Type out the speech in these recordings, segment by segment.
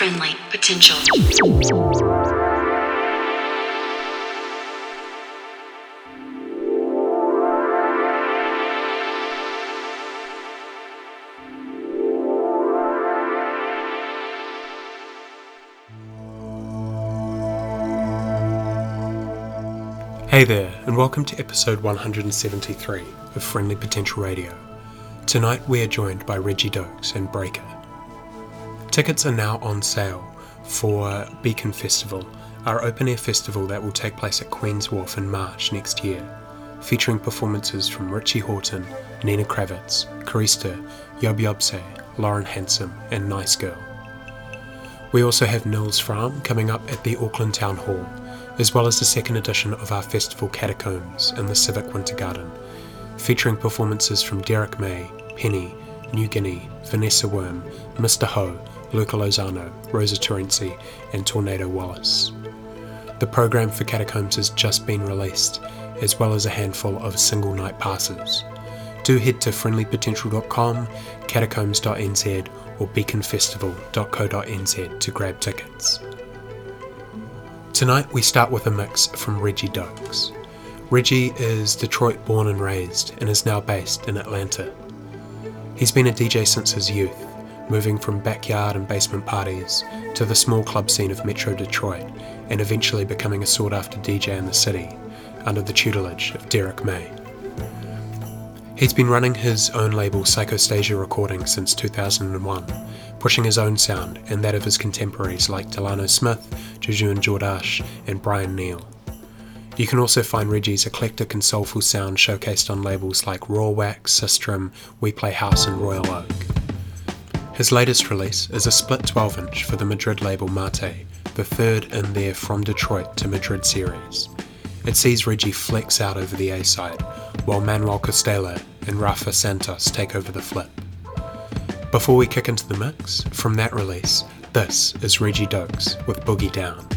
friendly potential. Hey there, and welcome to episode 173 of Friendly Potential Radio. Tonight we are joined by Reggie Dokes and Breaker. Tickets are now on sale for Beacon Festival, our open air festival that will take place at Queen's Wharf in March next year, featuring performances from Richie Hawtin, Nina Kraviz, Carista, Job Jobse, Lauren Handsome, and Nice Girl. We also have Nils Frahm coming up at the Auckland Town Hall as well as the second edition of our festival Catacombs in the Civic Winter Garden, featuring performances from Derrick May, Penny, Nu Guinea, Vanessa Worm, Mr. Ho, Luca Lozano, Rosa Terenzi, and Tornado Wallace. The program for Catacombs has just been released, as well as a handful of single night passes. Do head to friendlypotential.com, catacombs.nz, or beaconfestival.co.nz to grab tickets. Tonight we start with a mix from Reggie Dokes. Reggie is Detroit born and raised and is now based in Atlanta. He's been a DJ since his youth, moving from backyard and basement parties to the small club scene of Metro Detroit and eventually becoming a sought after DJ in the city under the tutelage of Derrick May. He's been running his own label Psychostasia Recordings since 2001 pushing his own sound and that of his contemporaries like Delano Smith, Juju and Jordash, and Brian Neal. You can also find Reggie's eclectic and soulful sound showcased on labels like Raw Wax, System, We Play House, and Royal Oak. His latest release is a split 12 inch for the Madrid label Mate, the third in their From Detroit to Madrid series. It sees Reggie flex out over the A side, while Manuel Costela and Rafa Santos take over the flip. Before we kick into the mix, from that release, this is Reggie Dokes with Boogie Down.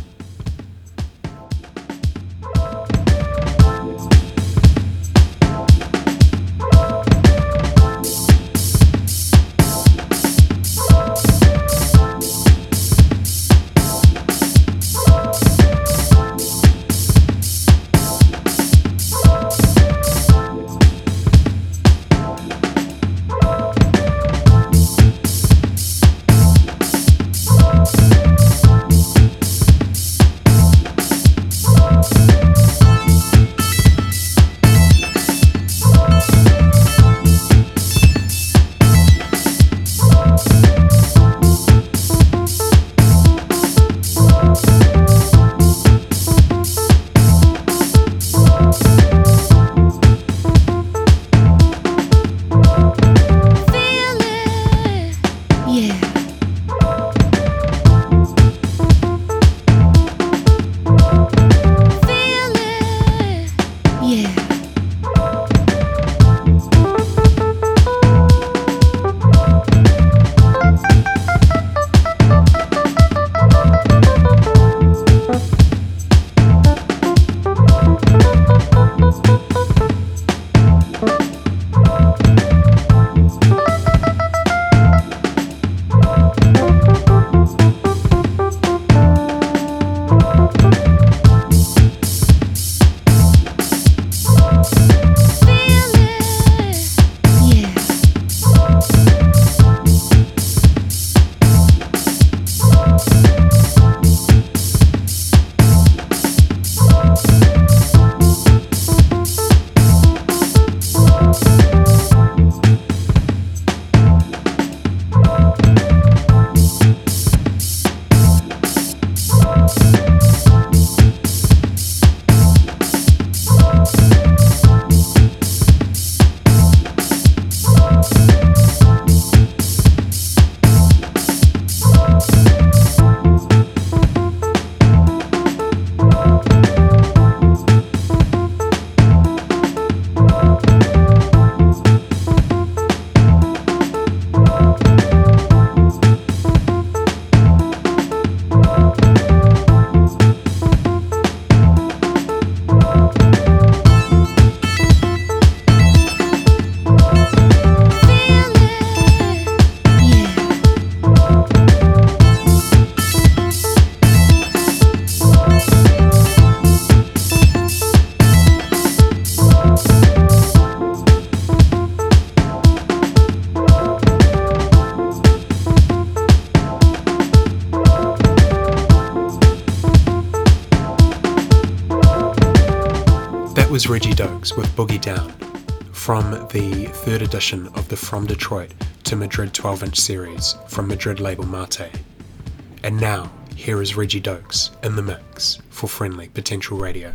Was Reggie Dokes with Boogie Down from the third edition of the From Detroit to Madrid 12 inch series from Madrid label Mate. And now, here is Reggie Dokes in the mix for Friendly Potential Radio.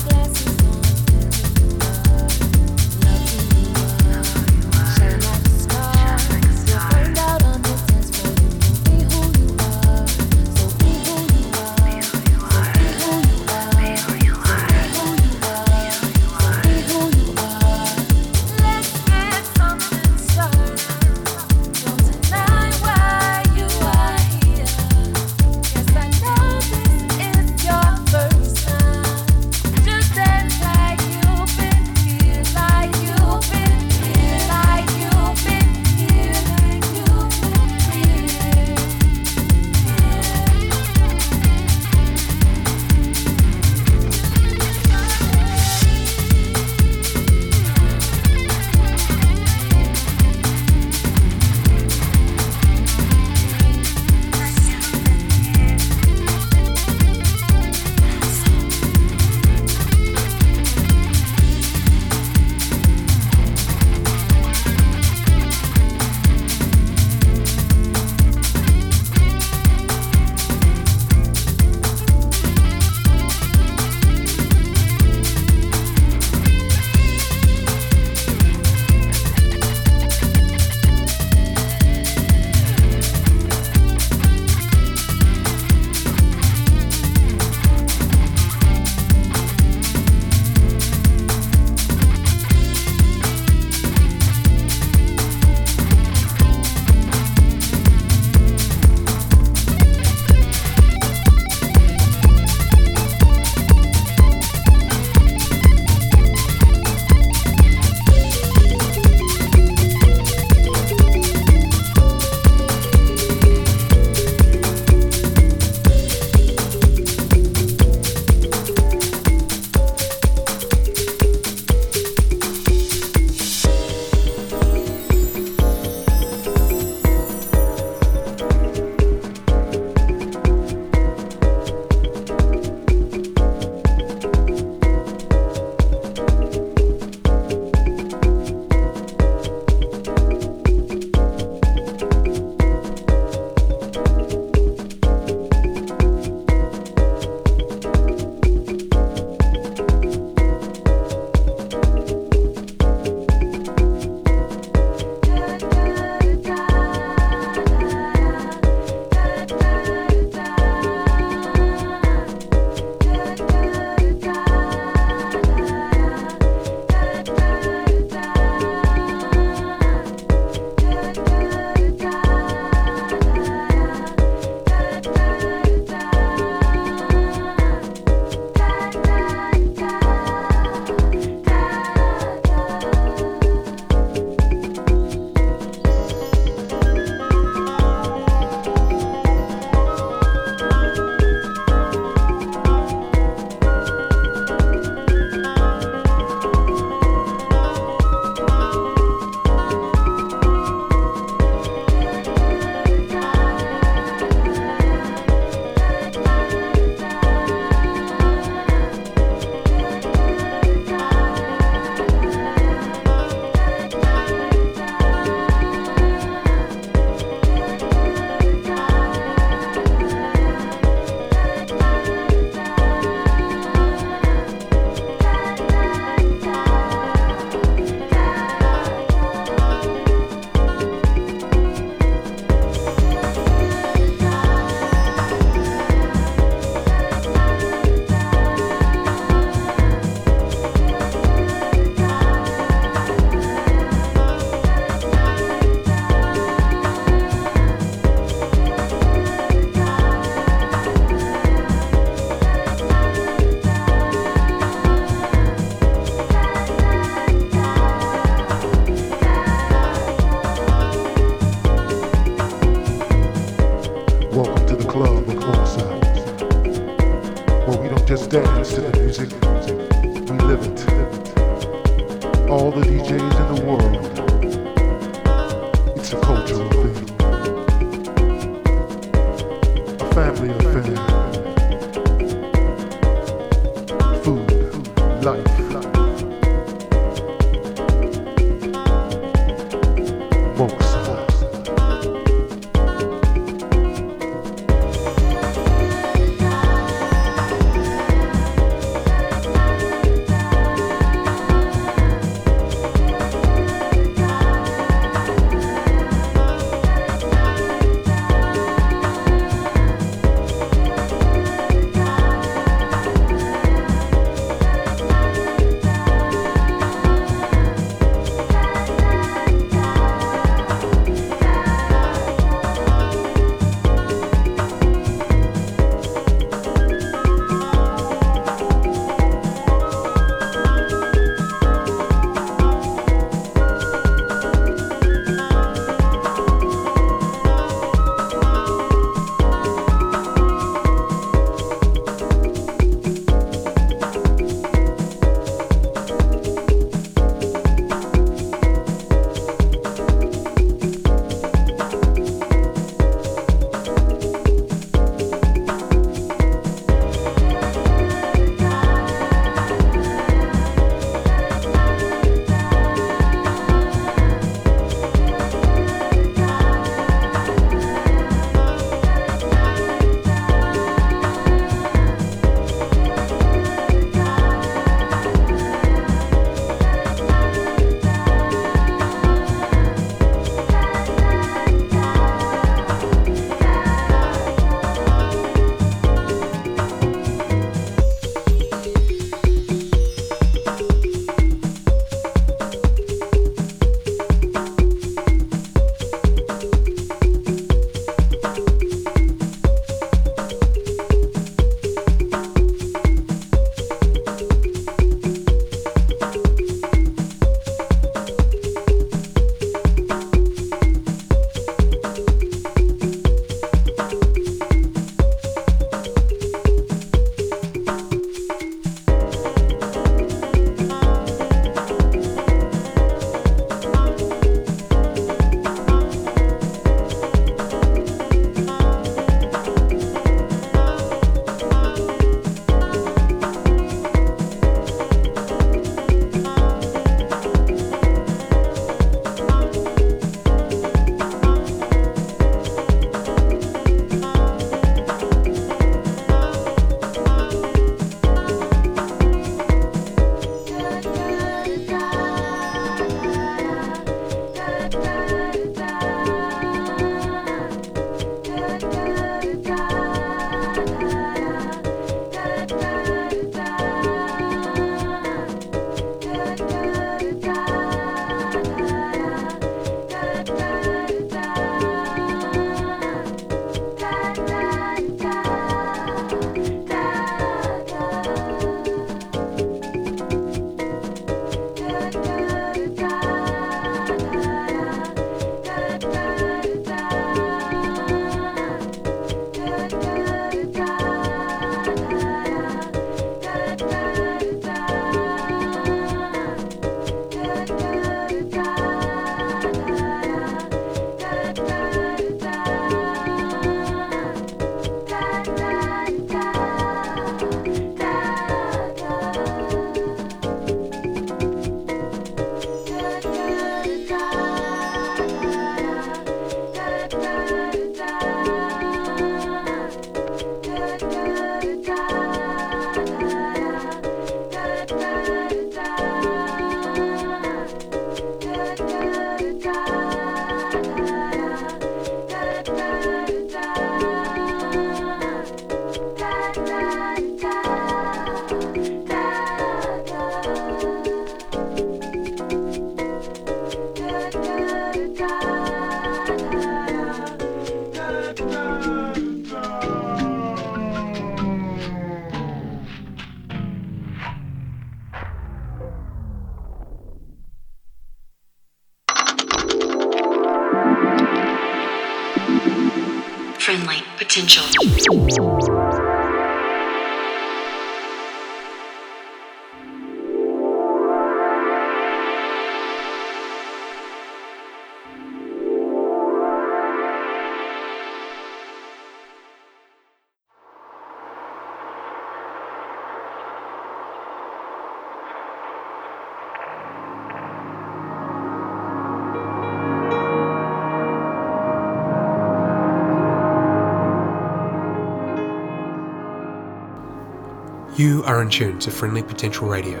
Are in tune to Friendly Potential Radio,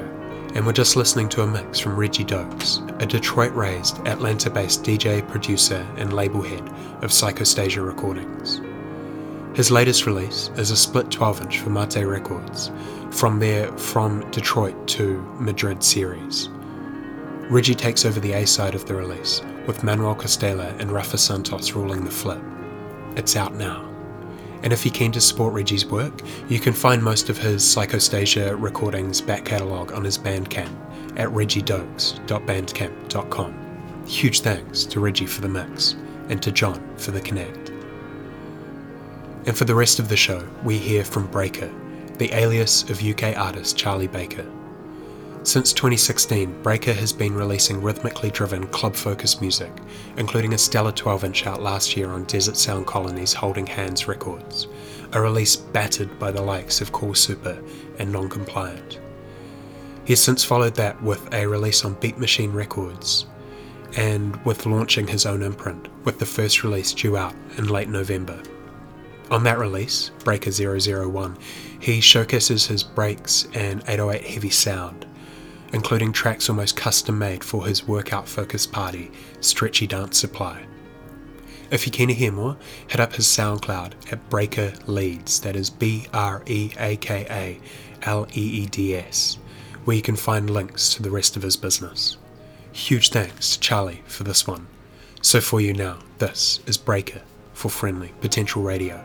and we're just listening to a mix from Reggie Dokes, a Detroit raised, Atlanta based DJ, producer, and label head of Psychostasia Recordings. His latest release is a split 12 inch for Mate Records from their From Detroit to Madrid series. Reggie takes over the A side of the release, with Manuel Costela and Rafa Santos ruling the flip. It's out now. And if you're keen to support Reggie's work, you can find most of his Psychostasia recordings back catalogue on his Bandcamp at reggiedokes.bandcamp.com. Huge thanks to Reggie for the mix and to John for the connect. And for the rest of the show, we hear from Breaka, the alias of UK artist Charlie Baker. Since 2016, Breaka has been releasing rhythmically driven club focused music, including a stellar 12 inch out last year on Desert Sound Colony's Holding Hands Records, a release battered by the likes of Call Super and Non Compliant. He has since followed that with a release on Beat Machine Records, and with launching his own imprint, with the first release due out in late November. On that release, Breaka 001, he showcases his breaks and 808 heavy sound including tracks almost custom made for his workout focused party, Stretchy Dance Supply. If you're keen to hear more, hit up his SoundCloud at Breaka Leeds, that is B R E A K A L E E D S, where you can find links to the rest of his business. Huge thanks to Charlie for this one. So for you now, this is Breaka for Friendly Potential Radio.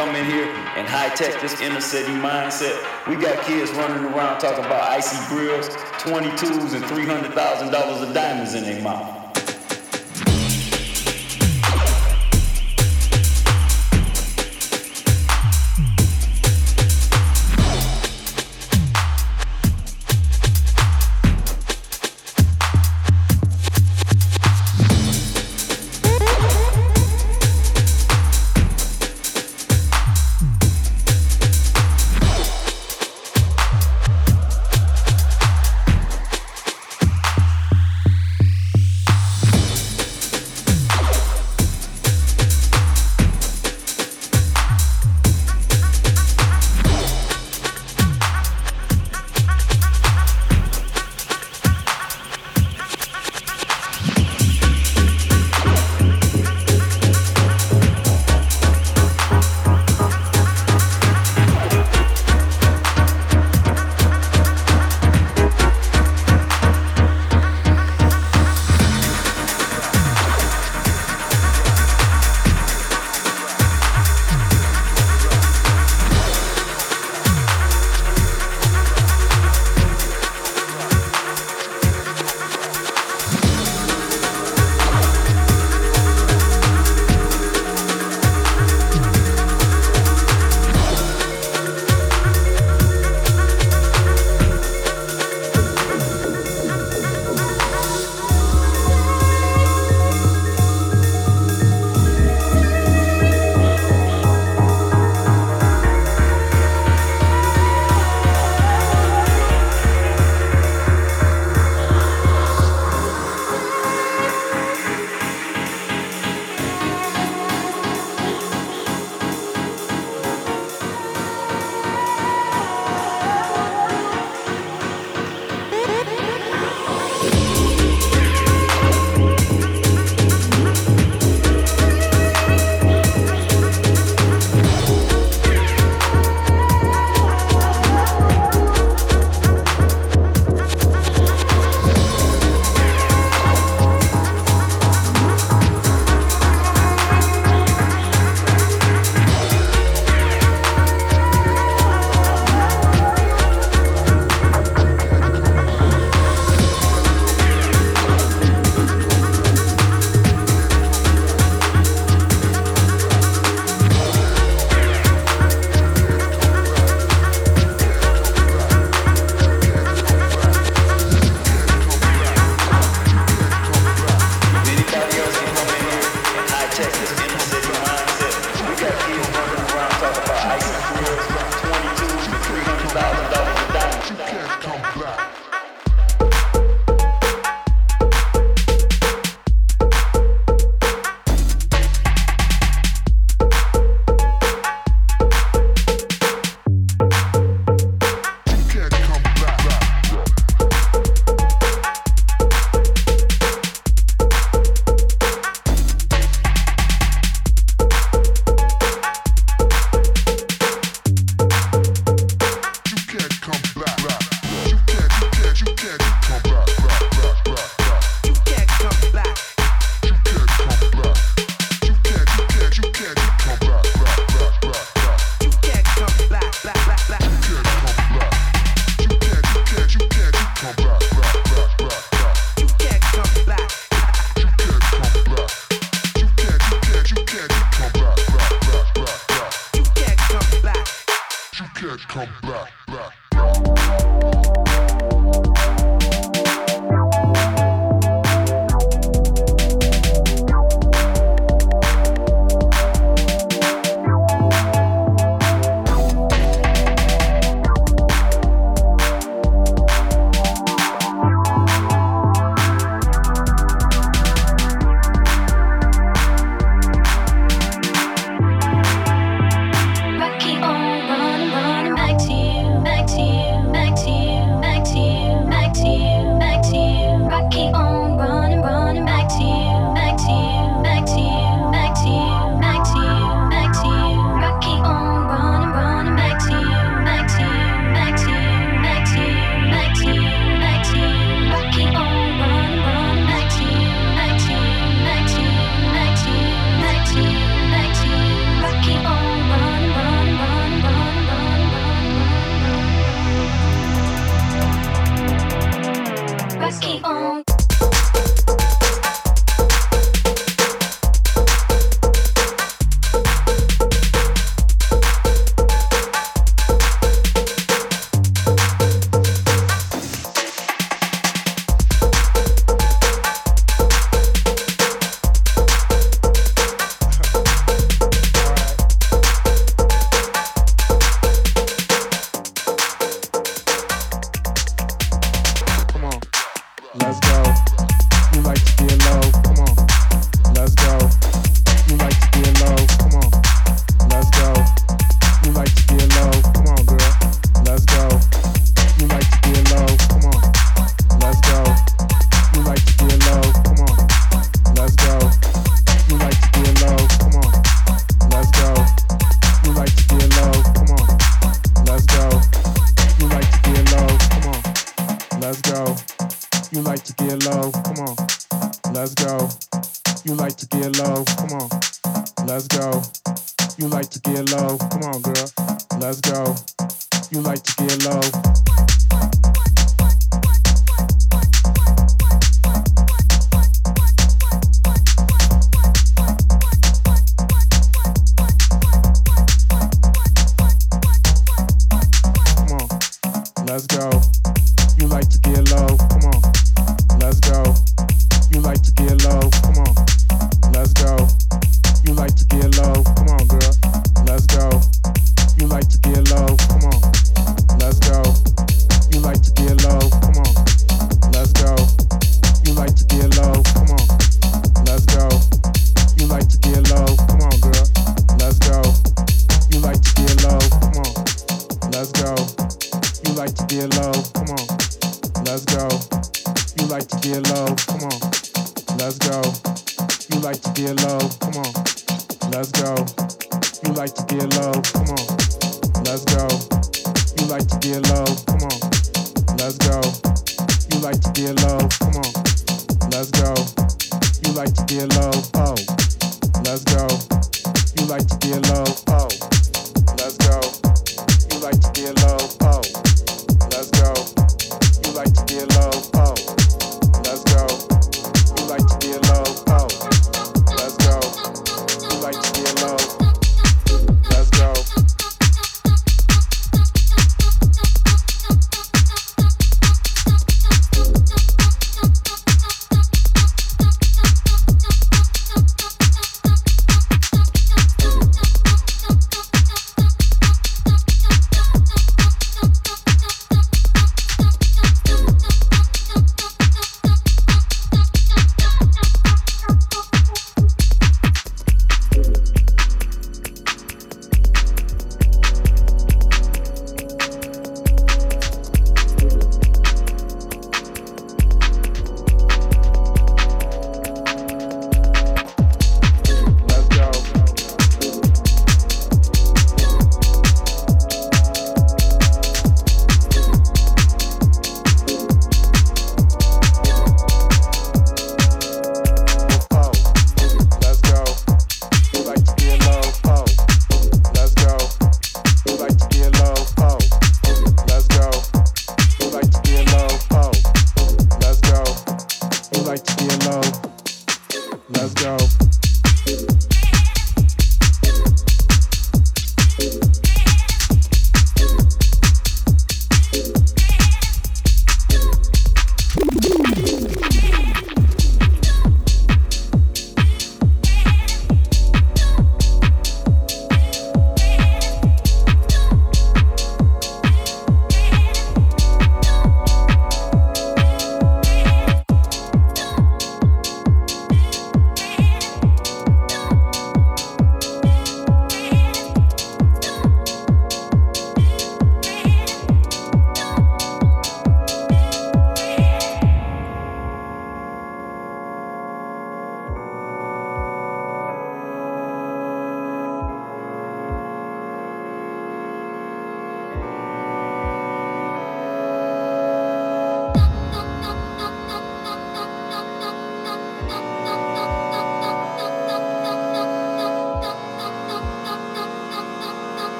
Come in here and high tech this inner city mindset. We got kids running around talking about icy grills, 22s, and $300,000 of diamonds in their mouth.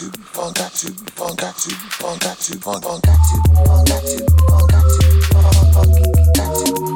Thank you.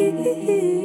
Keep.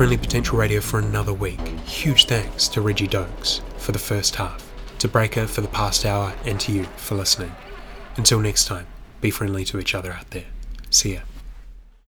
Friendly Potential Radio for another week. Huge thanks to Reggie Dokes for the first half, to Breaka for the past hour, and to you for listening. Until next time, be friendly to each other out there. See ya.